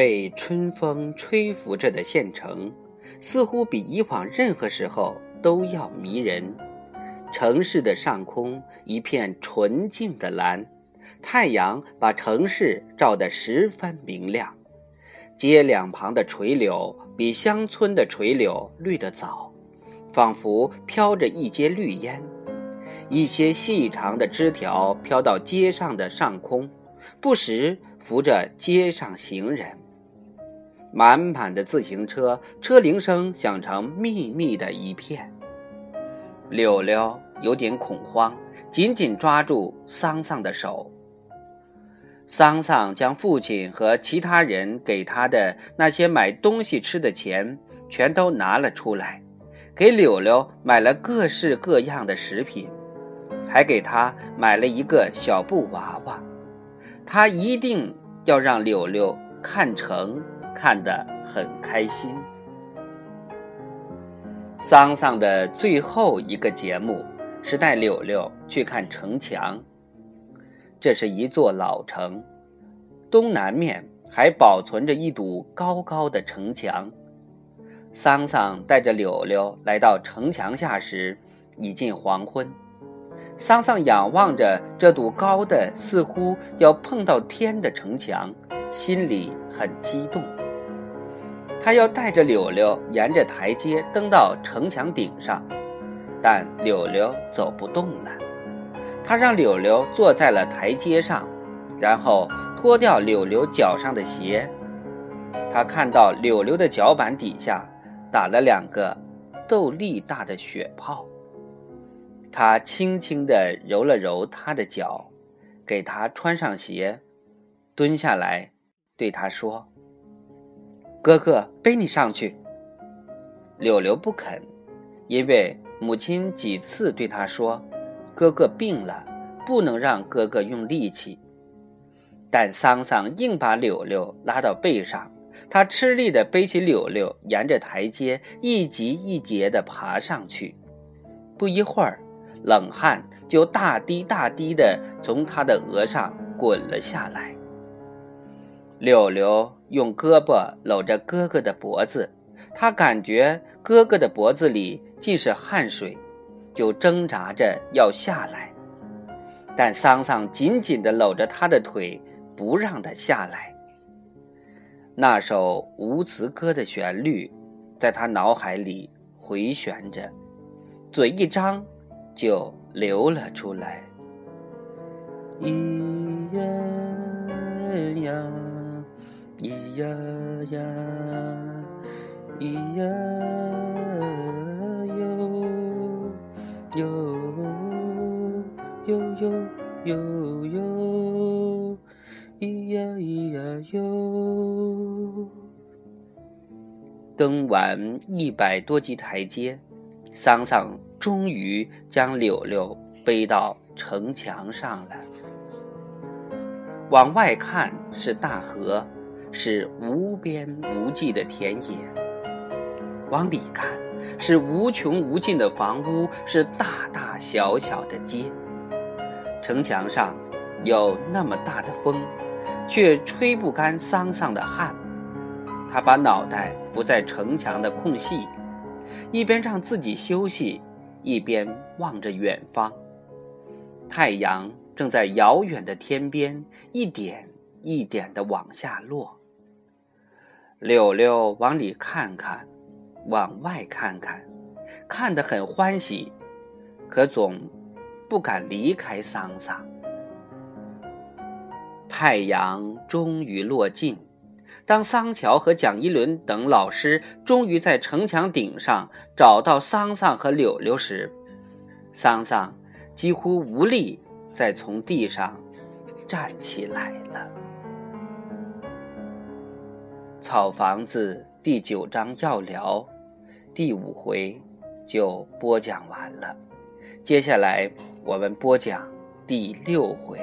被春风吹拂着的县城，似乎比以往任何时候都要迷人。城市的上空一片纯净的蓝，太阳把城市照得十分明亮。街两旁的垂柳比乡村的垂柳绿得早，仿佛飘着一阶绿烟。一些细长的枝条飘到街上的上空，不时扶着街上行人。满满的自行车车铃声响成密密的一片。柳柳有点恐慌，紧紧抓住桑桑的手。桑桑将父亲和其他人给他的那些买东西吃的钱全都拿了出来，给柳柳买了各式各样的食品，还给他买了一个小布娃娃。他一定要让柳柳看成，看得很开心。桑桑的最后一个节目是带柳柳去看城墙。这是一座老城，东南面还保存着一堵高高的城墙。桑桑带着柳柳来到城墙下时，已近黄昏。桑桑仰望着这堵高的似乎要碰到天的城墙，心里很激动。他要带着柳柳沿着台阶登到城墙顶上，但柳柳走不动了。他让柳柳坐在了台阶上，然后脱掉柳柳脚上的鞋。他看到柳柳的脚板底下打了两个豆粒大的血泡。他轻轻地揉了揉她的脚，给她穿上鞋，蹲下来对他说。哥哥背你上去。柳柳不肯，因为母亲几次对他说：“哥哥病了，不能让哥哥用力气。”但桑桑硬把柳柳拉到背上，他吃力地背起柳柳，沿着台阶一级一节地爬上去。不一会儿，冷汗就大滴大滴地从他的额上滚了下来。柳柳用胳膊搂着哥哥的脖子，他感觉哥哥的脖子里尽是汗水，就挣扎着要下来。但桑桑紧紧地搂着他的腿，不让他下来。那首无词歌的旋律，在他脑海里回旋着，嘴一张，就流了出来。咿呀呀。咿呀呀，咿呀哟，哟哟哟哟哟，咿呀咿呀哟。登完一百多级台阶，桑桑终于将柳柳背到城墙上了。往外看是大河。是无边无际的田野，往里看是无穷无尽的房屋，是大大小小的街。城墙上有那么大的风，却吹不干桑桑的汗。他把脑袋伏在城墙的空隙，一边让自己休息，一边望着远方。太阳正在遥远的天边一点一点地往下落。柳柳往里看看，往外看看，看得很欢喜，可总不敢离开桑桑。太阳终于落尽，当桑乔和蒋一伦等老师终于在城墙顶上找到桑桑和柳柳时，桑桑几乎无力再从地上站起来了。草房子第九章要聊，第五回就播讲完了。接下来我们播讲第六回。